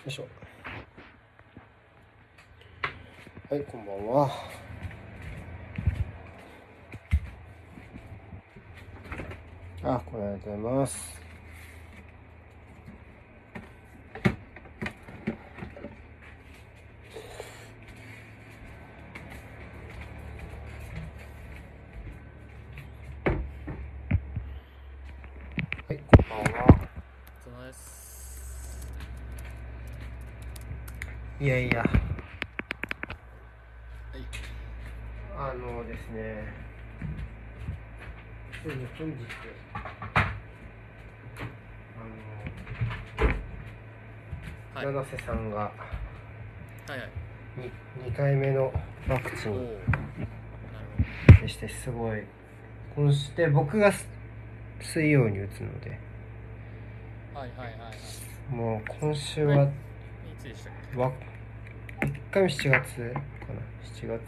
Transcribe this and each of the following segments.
よいしょ。はいこんばんは。あこれありがとうございますはいこんばんはそのですいやいや。はい。あのですね、ついに本日、あの、はい。七瀬さんがはいはい。に 2, 回目のワクチンでして、すごい、今週で僕がす水曜に打つので、はいはいはいはい。いもう今週は、つでしたっけ？わ1回目7月かな、7月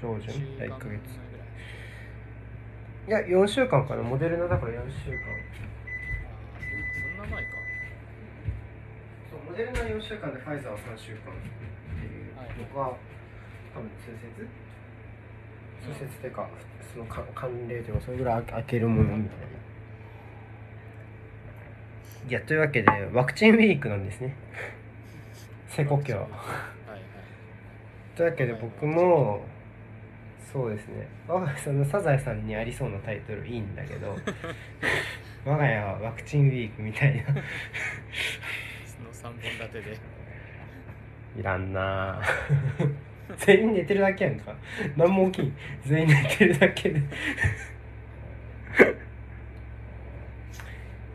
上旬、1週間ヶ月。い。いや、4週間かな、モデルナだから4週間。そんな前か。そうモデルナ4週間でファイザーは3週間っていうのが、多分通説？通説っていうか、そのか慣例というかそれぐらい開けるものみたいな。いやというわけでワクチンウィークなんですね。瀬古家は。はいはいというわけで僕もそうですね。我が家そのサザエさんにありそうなタイトルいいんだけど 我が家はワクチンウィークみたいな。その3本立てで。いらんな。ぁ全員寝てるだけやんか。何も起きん。全員寝てるだけで。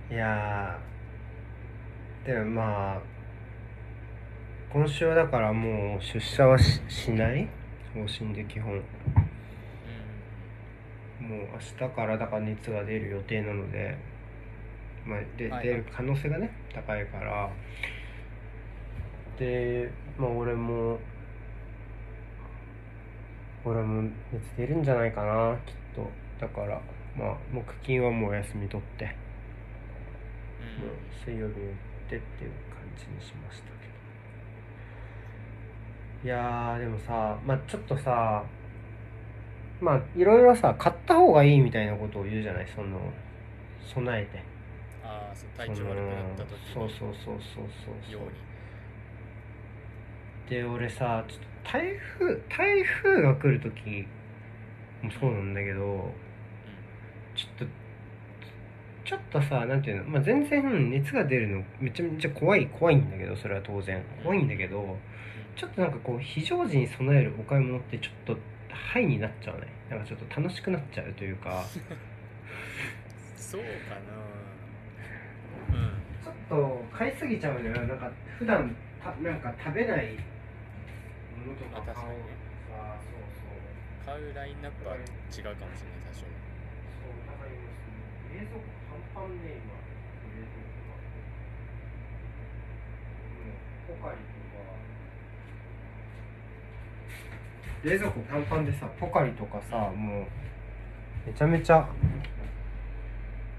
いやー。でもまあ今週はだからもう出社はししない？方針で基本。もう明日からだから熱が出る予定なので、まあ、で出る可能性がね高いから。でまあ俺も俺も熱出るんじゃないかなきっと。だからまあ木金はもうお休み取って、うん。もう水曜日に行ってっていう感じにしましたいやーでもさまあちょっとさまあいろいろさ買った方がいいみたいなことを言うじゃない？その備えて。ああそう体調悪くなった時に。そうそうそうそうそうそう。ように。で俺さちょっと台風台風が来る時もそうなんだけどちょっとちょっとさなんていうの、まあ、全然熱が出るのめちゃめちゃ怖い怖いんだけどそれは当然。怖いんだけどちょっとなんかこう非常時に備えるお買い物ってちょっとハイになっちゃうね。なんかちょっと楽しくなっちゃうというか。そうかな。うん。ちょっと買いすぎちゃうのよ。なんか普段たなんか食べないものとか買おうあ確かにね。あそうそう。買うラインナップは違うかもしれない多少そう、なんか今、冷蔵庫パンパンね、今、冷蔵庫。が。もう、ポカリとか。冷蔵庫パンパンでさ、ポカリとかさ、もう、めちゃめちゃ、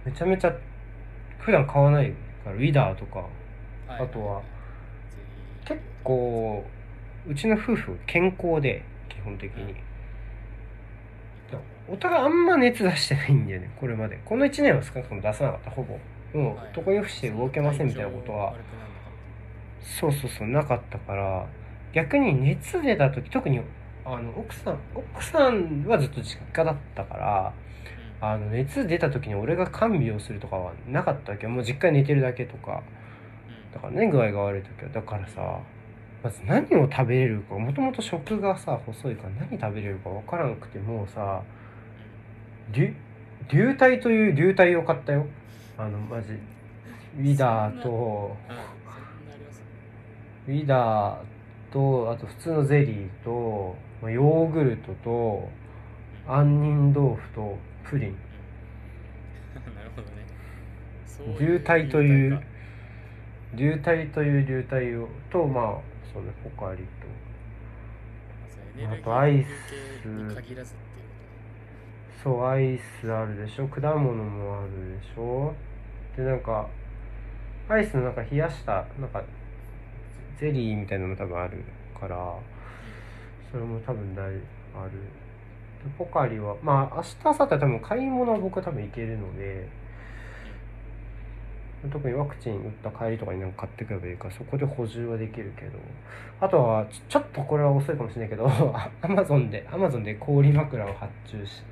めちゃめちゃ、普段買わないから、ウィダーとか、はい。あとは結構、うちの夫婦健康で、基本的に。お互いあんま熱出してないんだよねこれまで。この1年は少なくとも出さなかったほぼ。もうはい。床に伏して動けませんみたいなことはそうそうそうなかったから逆に熱出た時特にあの奥さん奥さんはずっと実家だったからたあの熱出た時に俺が看病するとかはなかったわけよ。もう実家に寝てるだけとか。うん。だからね具合が悪い時は。だからさまず何を食べれるか。もともと食がさ細いから何食べれるか分からなくてもうさ流流体という流体を買ったよ。あのマジウィダーとウィダーとあと普通のゼリーとまあヨーグルトと杏仁豆腐とプリン。なるほどね。流体という流体という流体をとまあそのポカリと。あとアイス。そうアイスあるでしょ。果物もあるでしょ。でなんかアイスのなんか冷やしたなんかゼリーみたいなのも多分あるからそれも多分大ある。でポカリはまあ明日明後日多分買い物は僕は多分行けるので特にワクチン打った帰りとかになんか買ってくればいいからそこで補充はできるけどあとはちちょっとこれは遅いかもしれないけど アマゾンでアマゾンで氷枕を発注し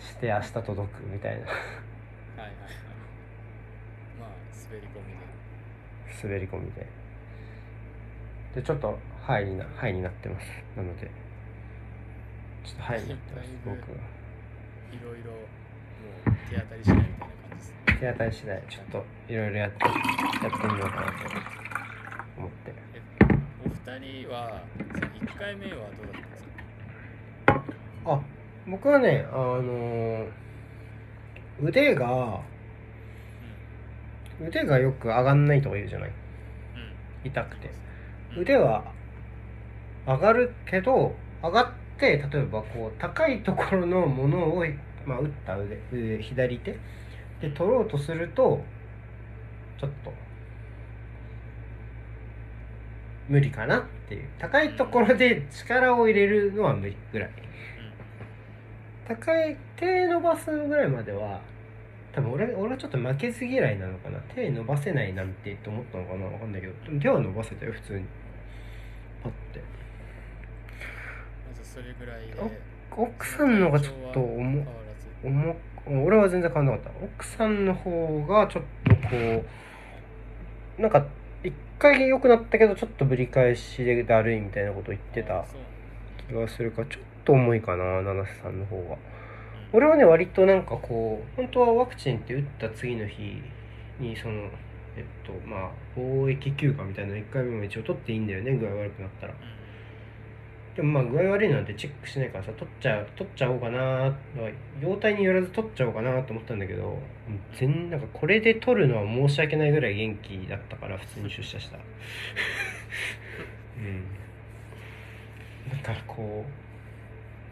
して明日届くみたいな。はいはいはい。まあ滑り込みで。滑り込みで。でちょっとハイになハイになってます。なのでちょっとハイになってます僕は。いろいろもう手当たりしないみたいな感じですね。手当たり次第ちょっといろいろやってやってみようかなと思って。えお二人はその1回目はどうだったんですか？あ僕はねあのー腕が腕がよく上がんないとか言うじゃない？うんうん。痛くて。うん。腕は上がるけど上がって例えばこう高いところのものを、まあ、打った腕左手で取ろうとするとちょっと無理かなっていう。高いところで力を入れるのは無理ぐらい。高い手伸ばすぐらいまでは多分俺俺はちょっと負けず嫌いなのかな。手伸ばせないなんてと思ったのかな。わかんないけどでも手は伸ばせたよ普通に。パッて。それぐらいで奥さんのがちょっと重重俺は全然変わんなかった。奥さんの方がちょっとこうなんか一回良くなったけどちょっとぶり返しでだるいみたいなこと言ってた気がするからちょっと重いかな七瀬さんの方が。うん。俺はね割となんかこう本当はワクチンって打った次の日にそのえっとまあ貿易休暇みたいなの1回目も一応取っていいんだよね具合悪くなったらでもまあ具合悪いなんてチェックしないからさ取っちゃう取っちゃおうかな容体によらず取っちゃおうかなと思ったんだけど全なんかこれで取るのは申し訳ないぐらい元気だったから普通に出社した。うん。だからこ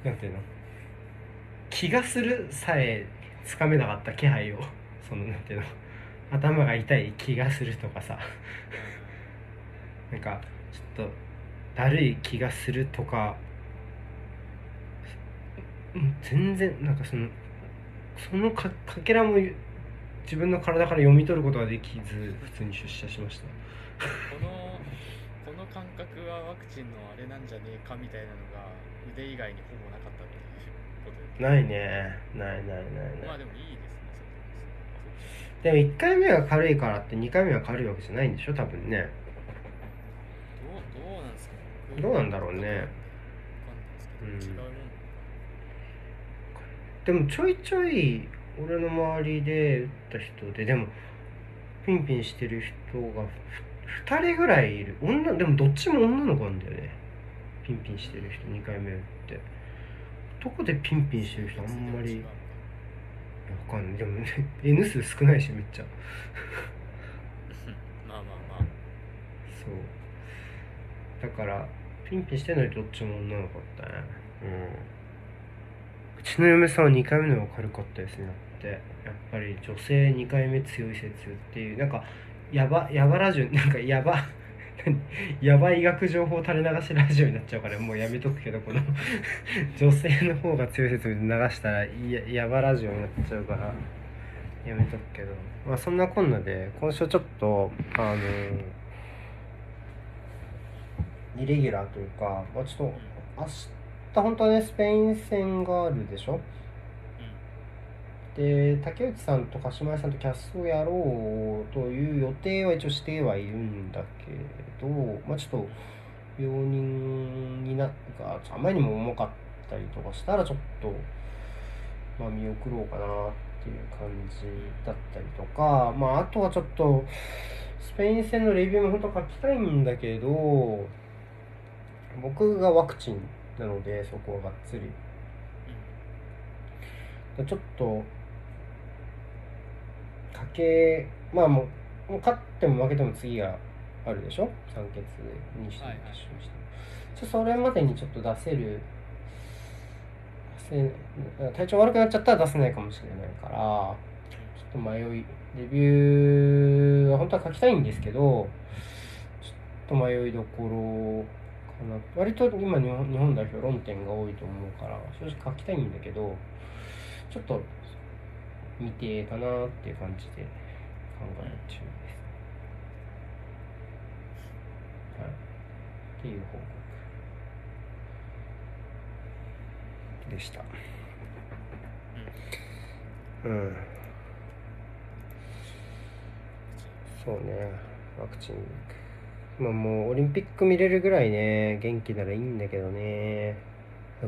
うなんていうの？気がするさえつかめなかった気配をそのなんていうの？頭が痛い気がするとかさ。なんかちょっとだるい気がするとかうん全然なんかそのそのかかけらも自分の体から読み取ることができず普通に出社しました。このこの感覚はワクチンのあれなんじゃねえかみたいなのが腕以外にほぼなかったっていうことないね。ないないないない。まあでもいいですねでも1回目が軽いからって2回目は軽いわけじゃないんでしょ多分ねそれどうどうなんですかどうなんだろうね。でもちょいちょい俺の周りで打った人ででもピンピンしてる人がふ2人ぐらいいる。女でもどっちも女の子なんだよね。ピンピンしてる人2回目打って。男でピンピンしてる人あんまりわかんない。でもね N 数少ないしめっちゃ。まあまあまあ。そう。だからピンピンしてないとどっちも女の子だったね。うん。うちの嫁さんは2回目の方が軽かったですね。だって。やっぱり女性2回目強い説っていうなんかやばやばラジオなんかやば やばい医学情報垂れ流しラジオになっちゃうからもうやめとくけどこの女性の方が強い説流したらややばラジオになっちゃうからやめとくけど。まあそんなこんなで今週ちょっとあのイレギュラーというか、まあ、ちょっと明日本当はねスペイン戦があるでしょ？で竹内さんと鹿島屋さんとキャスをやろうという予定は一応してはいるんだけどまあちょっと病人にながあまりにも重かったりとかしたらちょっとまあ見送ろうかなっていう感じだったりとかまああとはちょっとスペイン戦のレビューも本当書きたいんだけど僕がワクチンなのでそこはがっつり。ちょっとかけまあもうもう勝っても負けても次があるでしょ？酸欠にして決勝してもちょそれまでにちょっと出せる出せ体調悪くなっちゃったら出せないかもしれないからちょっと迷いレビューは本当は書きたいんですけどちょっと迷いどころかな割と今日本日本代表論点が多いと思うから正直書きたいんだけどちょっと未定かなっていう感じで考え中です、はい、っていう報告でした。うん。そうね。ワクチンまあもうオリンピック見れるぐらいね元気ならいいんだけどね。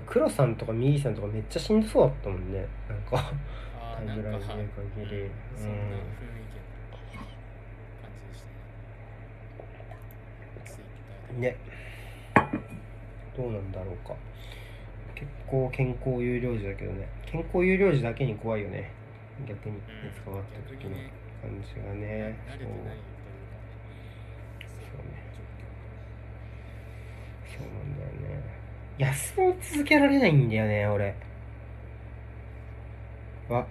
黒さんとかミーさんとかめっちゃしんどそうだったもんね。なんかあタイムラインで限り。うん。そんな雰囲気の感じでしたね。ね。どうなんだろうか。結構健康有料児だけどね。健康有料児だけに怖いよね。逆に熱が上がった時の感じがね。慣れてないというか。そうねそうなんだよね。休み続けられないんだよね俺。わ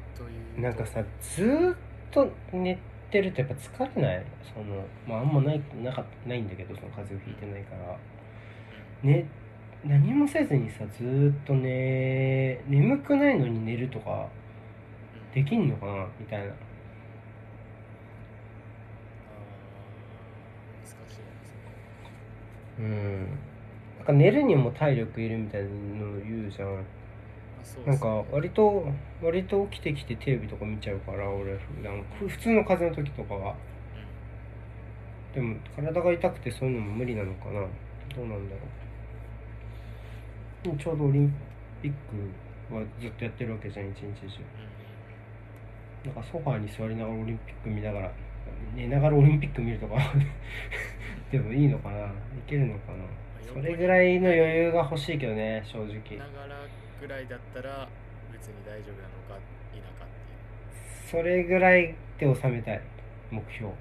なんかさずーっと寝てるとやっぱ疲れない？そのまああんまないなかないんだけどその風邪をひいてないから。ね何もせずにさずーっとね眠くないのに寝るとかできんのかな？みたいな。難しいですねうんなんか寝るにも体力いるみたいなの言うじゃん。なんか割と割と起きてきてテレビとか見ちゃうから俺普段ふ普通の風邪の時とかは。でも体が痛くてそういうのも無理なのかな。どうなんだろう。ちょうどオリンピックはずっとやってるわけじゃん一日中。なんかソファーに座りながらオリンピック見ながら寝ながらオリンピック見るとか でもいいのかな。いけるのかなそれぐらいの余裕が欲しいけどね正直。ながらぐらいだったら別に大丈夫なのか否かっていう。それぐらいで収めたい。目標。っ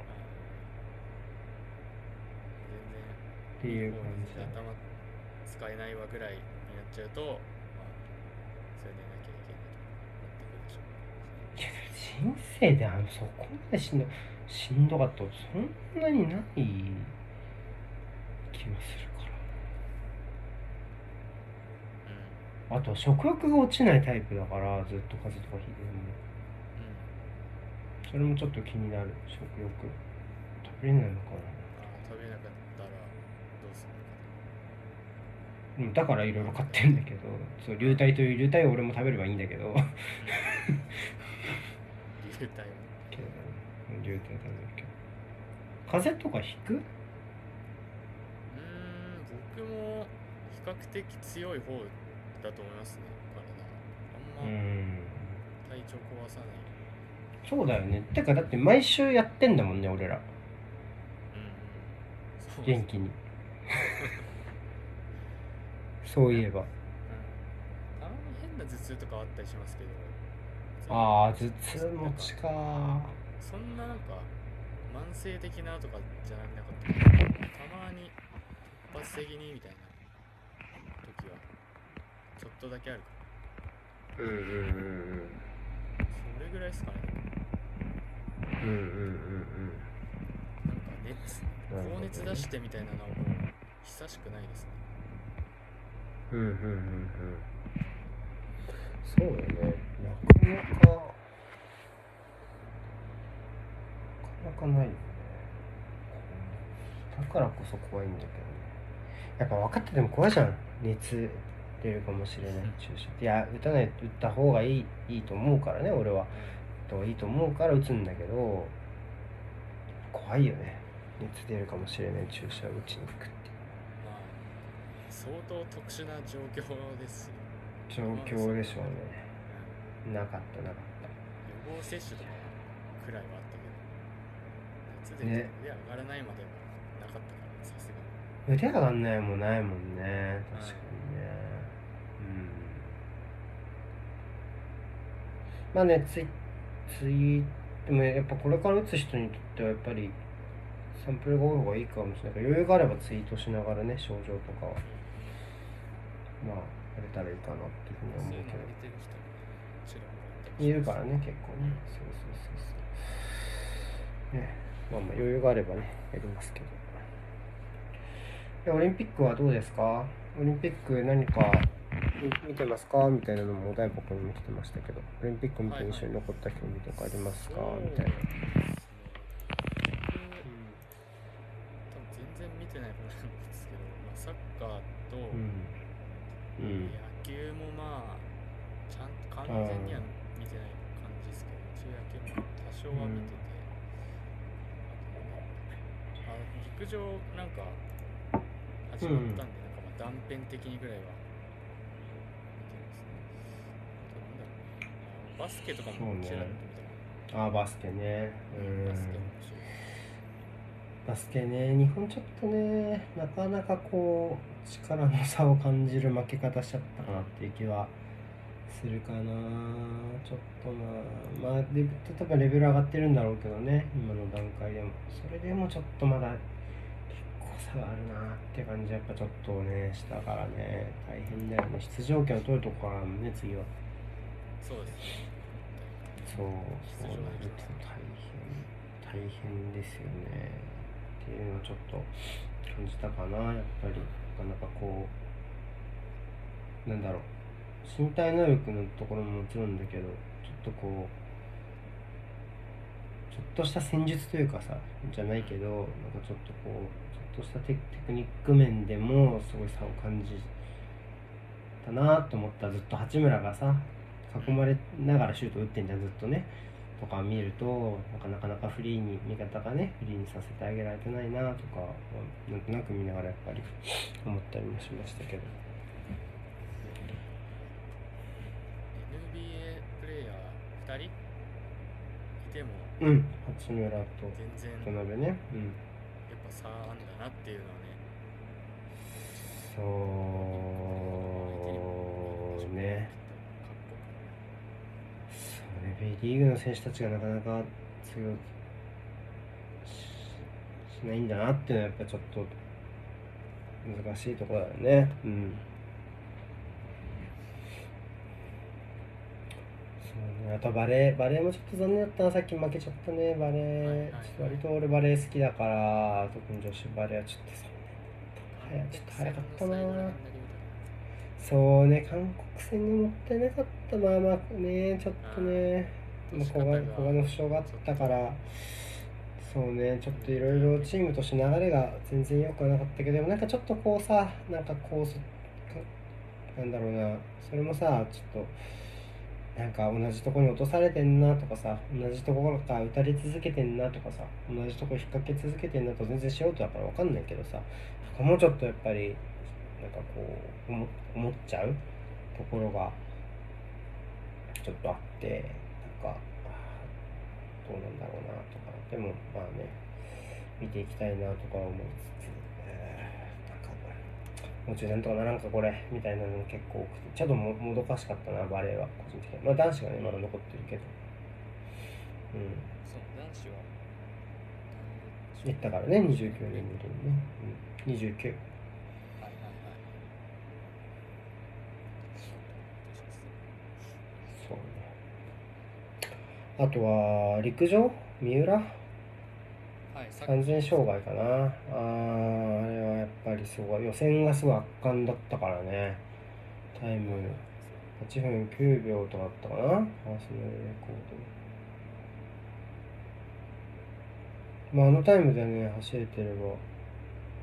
全然ていう感じ頭使えないわぐらいになっちゃうと、まあ、それでなきゃいけないとなってくるでしょう。いや人生であのそこまでしんどしんどかったそんなにない気がするからあと食欲が落ちないタイプだからずっと風邪とかひいてるの。もそれもちょっと気になる食欲。食べれないのかうん、あー食べなかったらどうするのかな。うんだからいろいろ買ってるんだけどそう流体という流体を俺も食べればいいんだけど。流体 流体食べるけど。風邪とかひく？うーん僕も比較的強い方だと思いますね体あんまうん。体調壊さない。そうだよね。てかだって毎週やってんだもんね俺ら。うん元気に。そういえば。うん。たまに変な頭痛とかあったりしますけど。ああ頭痛持ちかそんななんか慢性的なとかじゃなかったたまに突発的にみたいなちょっとだけあるか。うんうんうんらそれぐらいですかね。うんうんうんなんか熱なるほどね。高熱出してみたいなのはもう久しくないですね。うんうんうんうんうん。そうだね。なかなかなかなかないよね。だからこそ怖いんだけどね。やっぱ分かってても怖いじゃん。熱出るかもしれない注射。いや打たない打った方がいいいいと思うからね俺は。打った方がいいと思うから打つんだけど怖いよね。熱出るかもしれない注射を打ちに行くって。まあ相当特殊な状況ですよ。状況でしょうね。なかったなかっ予防接種とかくらいはあったけど。熱でね。腕上がらないまではなかったからさすがに。た腕上がんないもんないもんね。確かにねうんまあねツイツイでもやっぱこれから打つ人にとってはやっぱりサンプルが多い方がいいかもしれない。から余裕があればツイートしながらね症状とかはまあやれたらいいかなっていうふうに思うけど。いるからね結構ね。そうそうそうそう。ね。まあまあ余裕があればねやりますけど。オリンピックはどうですか？オリンピック何か見見てますか？みたいなのもお台箱にも来てましたけどオリンピック見て印象に残った競技とかありますか、みたいな、全然見てないからなんですけど、まあ、サッカーとうん。うん。野球もまあちゃんと完全には見てない感じですけど一応野球も多少は見てて、あ陸上なんか始まったんで、なんかまあ断片的にぐらいは見てますねあとなんだろうあバスケとかもちらっと見たかああバスケね。うん。なバスケバスケね。日本ちょっとねなかなかこう力の差を感じる負け方しちゃったかなっていう気はするかな。ちょっとなまあで例えばレベル上がってるんだろうけどね。今の段階でも。それでもちょっとまだ結構差があるなって感じやっぱちょっとねしたからね。大変だよね。出場権を取るとこからね次はそうですねそう。そう。なると大変大変ですよねっていう。のをちょっと感じたかなやっぱりなかなかこう。なんだろう。身体能力のところももちろんだけどちょっとこう。ちょっとした戦術という。かさじゃないけどなんかちょっとこう。ちょっとしたテテクニック面でもすごい差を感じたなと思ったらずっと八村がさ囲まれながらシュート打ってんじゃんずっとね。とか見るとなんかなかなかフリーに味方がねフリーにさせてあげられてないなとかなんとなく見ながらやっぱり思ったりもしましたけど。NBA プレイヤー2人？いてもうん。八村と全然渡辺ね。うん。やっぱ差あんだなっていうのはね。そうねそうね B リーグの選手たちがなかなか通用ししないんだなっていうのはやっぱちょっと難しいところだよね。うん。そうね。あとバレーバレーもちょっと残念だったな。さっき負けちゃったね。バレー、はいはいはい。ちょっと割と俺バレー好きだから特に女子バレーはちょっと残念だった早ちょっと早かったなそうね、韓国戦にもったいなかった、まあまあね、ちょっとね、まあ、古賀の負傷が。あったから、そうね、ちょっといろいろチームとして流れが全然良くはなかったけど、でもなんかちょっとこうさ、なんかこうなんだろうな、それもさ、ちょっと、なんか同じとこに落とされてんなとかさ、同じところから打たれ続けてんなとかさ、同じとこ引っ掛け続けてんなと全然素人だから分かんないけどさ、もうちょっとやっぱり、なんかこう思思っちゃうところがちょっとあってかどうなんだろうなとかでもまあね見ていきたいなとか思いつつ、えーなんかもうちょいなんとかならんかこれみたいなのも結構多くてちょっとももどかしかったなバレーは個人的に。まあ男子がねまだ残ってるけど。うん。そう男子は。行ったからね29年ぶりにね、うん、29はいはいはいそうね。あとは、陸上？三浦？完全障害かな。あーあれはやっぱりすごい。予選がすごい圧巻だったからね。タイム8分9秒とかだったかな。パーソナルレコード。まあ、あのタイムでね、走れてれば、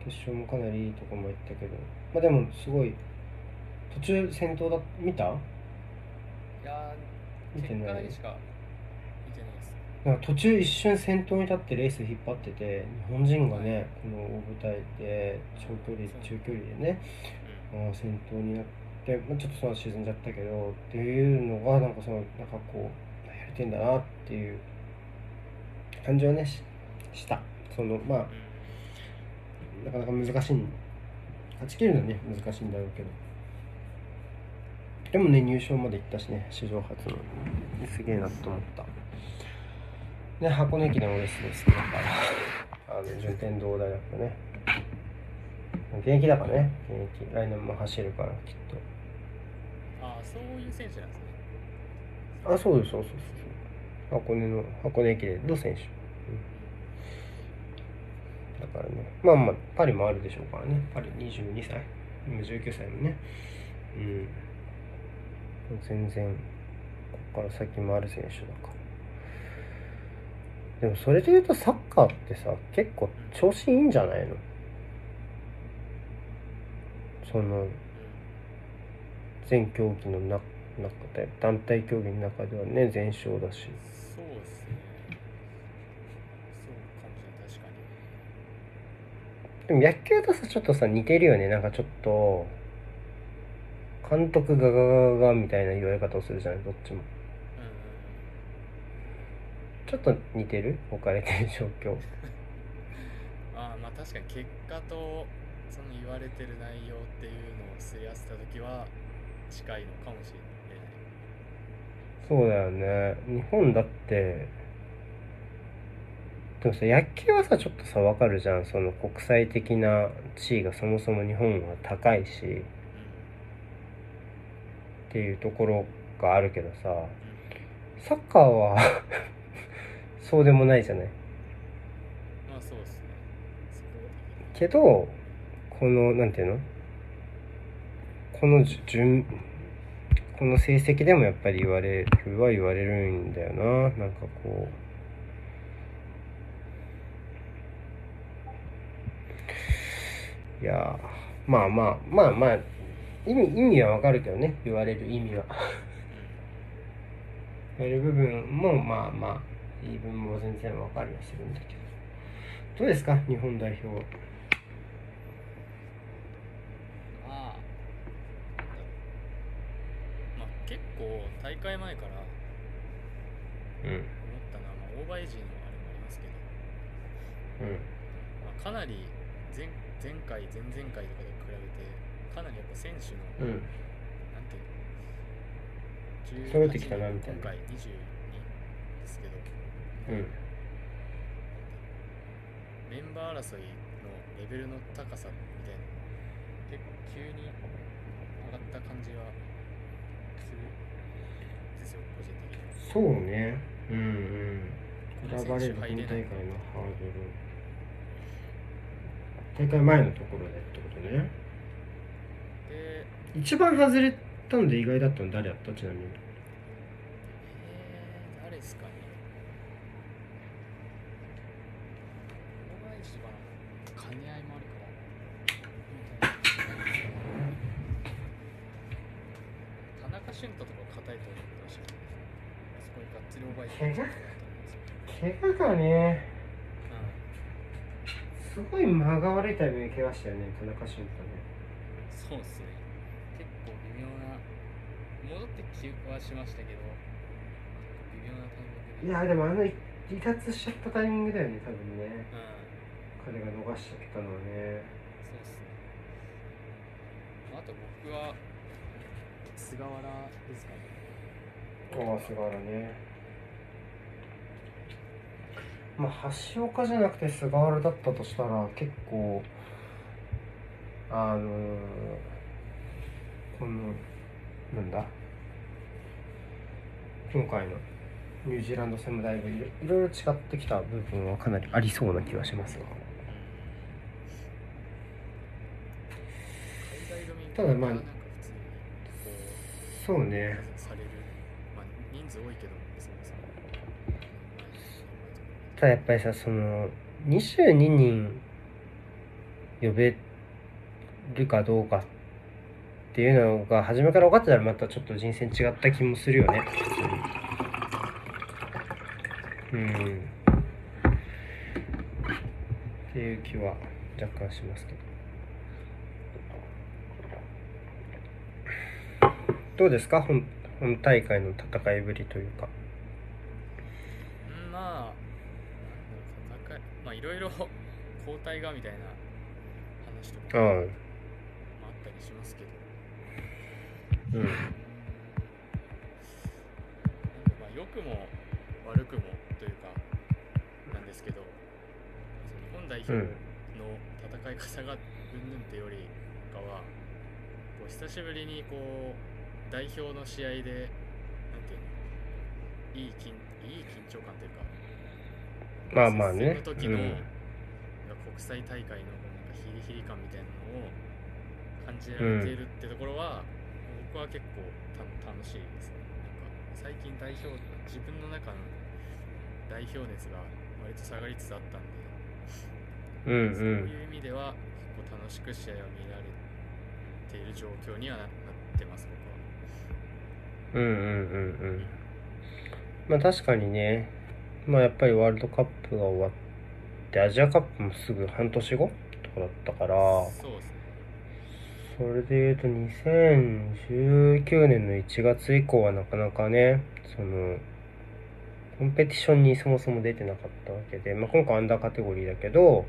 決勝もかなりいいとこも行ったけど。まあでも、すごい、途中先頭だ、見た？いや見てない？果だけしかなんか途中一瞬先頭に立ってレース引っ張ってて日本人がねこの大舞台で長距離中距離でねあー先頭になって、まあ、ちょっとその沈んじゃったけどっていうのがなんかそのなんかこうやれてんだなっていう感じはねしした。そのまあなかなか難しい。勝ち切るのはね難しいんだろうけど。でもね入賞まで行ったしね史上初の。すげえなと思ったね箱根駅伝俺すごい好きだから。あの順天堂大学ね。現役だからね現役。来年も走るからきっああそういう選手なんですね。とあそうですそうそうそうそう箱根の箱根駅伝の選手、うん。だからねまあまあパリもあるでしょうからね。パリ22歳。今19歳もね。うん。全然ここから先もある選手だからでもそれで言うとサッカーってさ結構調子いいんじゃないの？その全競技の中中で団体競技の中ではね全勝だし。そうですね。そうかも確かに。でも野球とさちょっとさ似てるよね。なんかちょっと監督がガガガガみたいな言われ方をするじゃないどっちもちょっと似てる？置かれてる状況。ああまあ確かに結果とその言われてる内容っていうのをすり合わせた時は近いのかもしれないそうだよね。日本だってでもさ野球はさちょっとさわかるじゃん。その国際的な地位がそもそも日本は高いし。っていうところがあるけどさ。サッカーはそうでもないじゃない。まあそうですね。けどこのなんていうの？この順この成績でもやっぱり言われるは言われるんだよな。なんかこう。いやーまあまあまあまあ意味意味はわかるけどね。言われる意味は。言われる部分もまあまあ言い分も全然わかりはするんだけど。どうですか？日本代表。まあ。まあ結構大会前からうん。思ったのは、まあ、オーバーエイジのあれもありますけど、うん。まあ、かなり前前回前々回とかで比べてかなりやっぱ選手の、うん。なんていうの？揃えてきたなみたいな。今回22ですけど、うん。メンバー争いのレベルの高さみたいな結構急に上がった感じはするんですよ個人的には。そうね。うん。うん選ばれる大会のハードル。大会前のところでってことね。で一番外れたので意外だったの誰だった？ちなみにえー、誰ですかねここが一番兼ね合いもあるから田中俊太とか硬いと思ってましたけどあそこにがっつりオーバーエイジ怪我だったんですよ怪我がねうんすごい間が悪いタイミングで怪我したよね田中俊太ね。そうっすね。結構微妙な戻ってきはしましたけど微妙なタイミングで。いやでもあの離脱しちゃったタイミングだよね多分ね。うん。彼が逃しちゃったのはね。そうっすね。あと僕は菅原ですかね。ああ菅原ねまあ橋岡じゃなくて菅原だったとしたら結構あのーこのなんだ？今回のニュージーランド戦もだいぶいろいろ違ってきた部分はかなりありそうな気はしますがただまあそうねされる、まあ、人数多いけどそもそもただやっぱりさその22人呼べるかどうかっていうのが初めから分かってたらまたちょっと人選違った気もするよね。うん。っていう気は若干しますけど。どうですか？本本大会の戦いぶりというかうんまあなんだろう戦いろいろ 交代がみたいな話とかもあったりしますけど。うん。なんかまあ良くも悪くもというかなんですけど日本代表の戦い方がうんぬんってよりかはこう久しぶりにこう代表の試合でなんていうのいい緊いい緊張感というかまあまあね。接戦の時の、うん。なんかこう際大会のなんかヒリヒリ感みたいなのを感じられているってところは、僕は結構た楽しいです。ねなんか最近代表自分の中の代表熱が割と下がりつつあったんで、うんうそういうん意味では結構楽しく試合を見られている状況にはななってます僕は。うんうんうんうん。まあ確かにねまあやっぱりワールドカップが終わってアジアカップもすぐ半年後？とかだったから。そうですね。それで言うと2019年の1月以降はなかなかねそのコンペティションにそもそも出てなかったわけで、まあ、今回アンダーカテゴリーだけど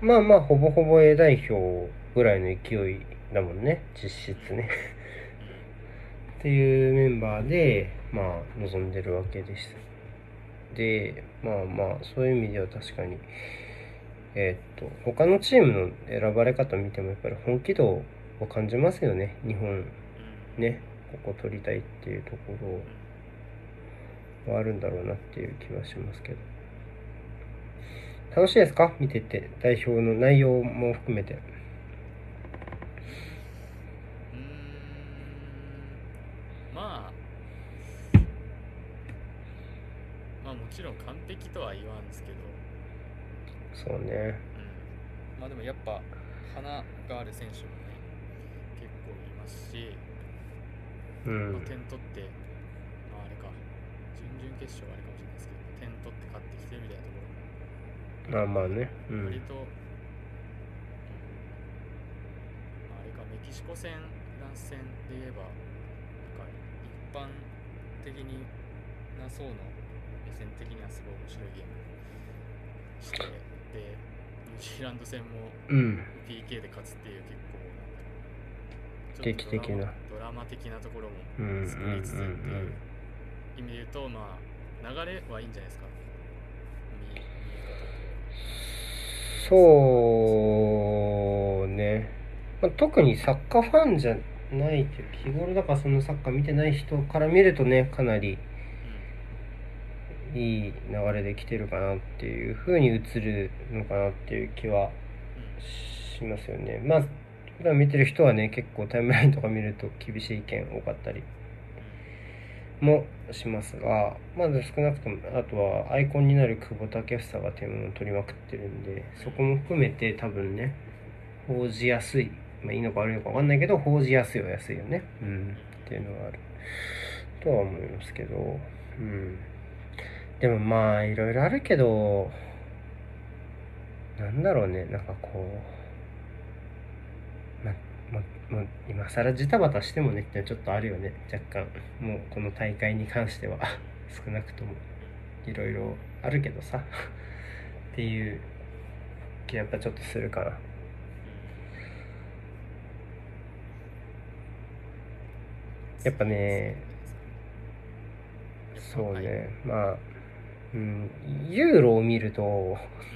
まあまあほぼほぼ A 代表ぐらいの勢いだもんね実質ね。っていうメンバーでまあ臨んでるわけでしたでまあまあそういう意味では確かにえーっと他のチームの選ばれ方見てもやっぱり本気度を感じますよね。日本ねここ取りたいっていうところはあるんだろうなっていう気はしますけど。楽しいですか？見てて。代表の内容も含めて。そうね。うん、まあでもやっぱ花がある選手もね結構いますし、うん。まあ、点取って、まあ、あれか。準々決勝はあれかもしれないですけど点取って勝ってきてるみたいなところも。まあまあね。うん。割と、うん。まあ、あれかメキシコ戦フランス戦で言えばなんか一般的になそうの目線的にはすごい面白いゲームしてでニュージーランド戦もうん。PK で勝つっていう結構劇的なドラマ的なところも作りつつってうんいう意味で言うとまあ流れはいいんじゃないですか？そうね、まあ、特にサッカーファンじゃないっていう日頃だからそのサッカー見てない人から見るとねかなりいい流れで来てるかなっていう風に映るのかなっていう気はしますよね。まあ普段見てる人はね結構タイムラインとか見ると厳しい意見多かったりもしますがまず少なくともあとはアイコンになる久保建英が点を取りまくってるんでそこも含めて多分ね報じやすい。まあいいのか悪いのか分かんないけど報じやすいは安いよね。うん。っていうのがある。とは思いますけど。うん。でもまあいろいろあるけどなんだろうね。なんかこうままま今更ジタバタしてもねってちょっとあるよね。若干。もうこの大会に関しては。少なくともいろいろあるけどさ。っていう気やっぱちょっとするかなやっぱねそうね。まあうんユーロを見ると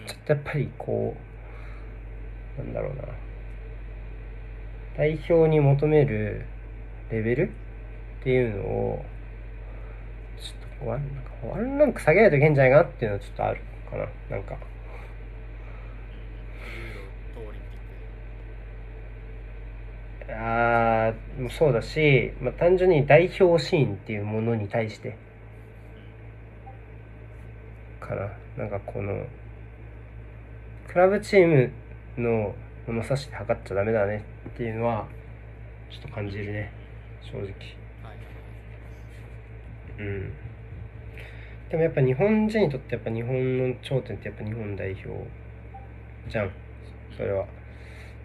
ちょっとやっぱりこうなんだろうな。代表に求めるレベルっていうのをちょっとワンなんかワンランク下げないといけんじゃないかなっていうのはちょっとあるかな。なんか。あーもうそうだし、まあ、単純に代表シーンっていうものに対してかななんかこのクラブチームの物差しで測っちゃダメだねっていうのはちょっと感じるね正直。はい。うん。でもやっぱ日本人にとってやっぱ日本の頂点ってやっぱ日本代表じゃんそれは。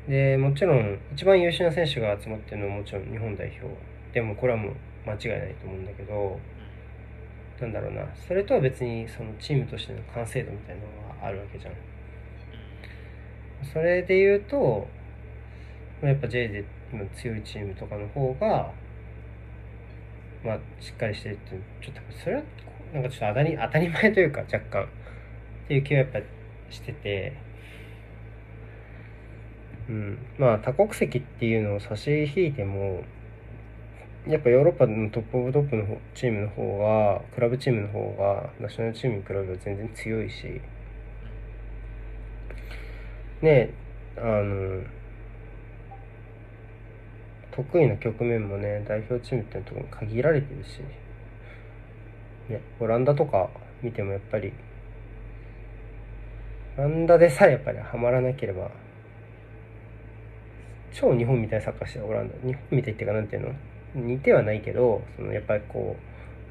でもちろん一番優秀な選手が集まってるのはもちろん日本代表。でもこれはもう間違いないと思うんだけどなんだろうな。それとは別にそのチームとしての完成度みたいなのがあるわけじゃん。それで言うとやっぱ J で今強いチームとかの方がまあしっかりしてるってちょっとそれはなんかちょっと当たり当たり前というか若干。っていう気はやっぱしてて。うん。まあ多国籍っていうのを差し引いてもやっぱヨーロッパのトップオブトップのチームの方がクラブチームの方がナショナルチームに比べれば全然強いし。ねあの得意な局面もね代表チームっていうとこに限られてるし、ね、オランダとか見てもやっぱりオランダでさえやっぱりハマらなければ超日本みたいなサッカーしてるオランダ。日本みたいっていうかなんていうの？似てはないけどそのやっぱりこ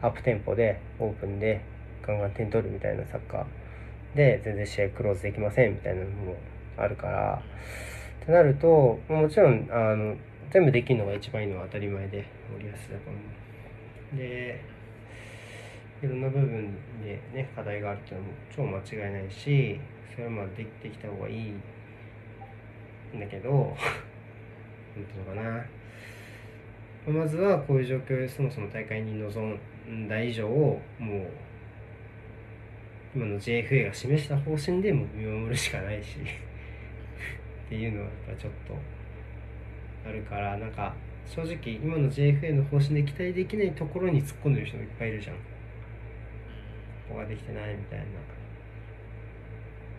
うアップテンポでオープンでガンガン点取るみたいなサッカーで全然試合クローズできませんみたいなのもあるからってなるともちろんあの全部できるのが一番いいのは当たり前で森保だと思う。でいろんな部分でね課題があるっていうのも超間違いないしそれはまあできてきた方がいいんだけどなんていうのかな。まずはこういう状況でそもそも大会に臨んだ以上をもう今の JFA が示した方針でも見守るしかないし っていうのはやっぱちょっとあるからなんか正直今の JFA の方針で期待できないところに突っ込んでる人もいっぱいいるじゃん。ここができてないみたい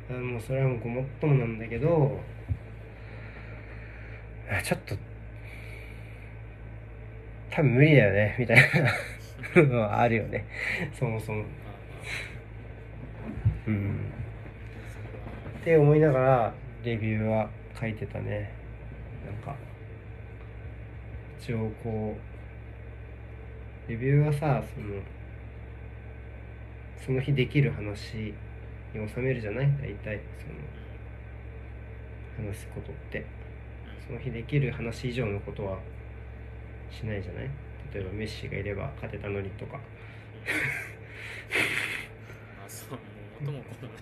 な。もうそれはもうごもっともなんだけどちょっと多分無理だよねみたいなのはあるよね。そもそも。うん。って思いながらレビューは書いてたね。なんか一応こうレビューはさそのその日できる話に収めるじゃない？大体その話すことって。その日できる話以上のことはしないじゃない？例えばメッシがいれば勝てたのにとか。あそうもう元も子もね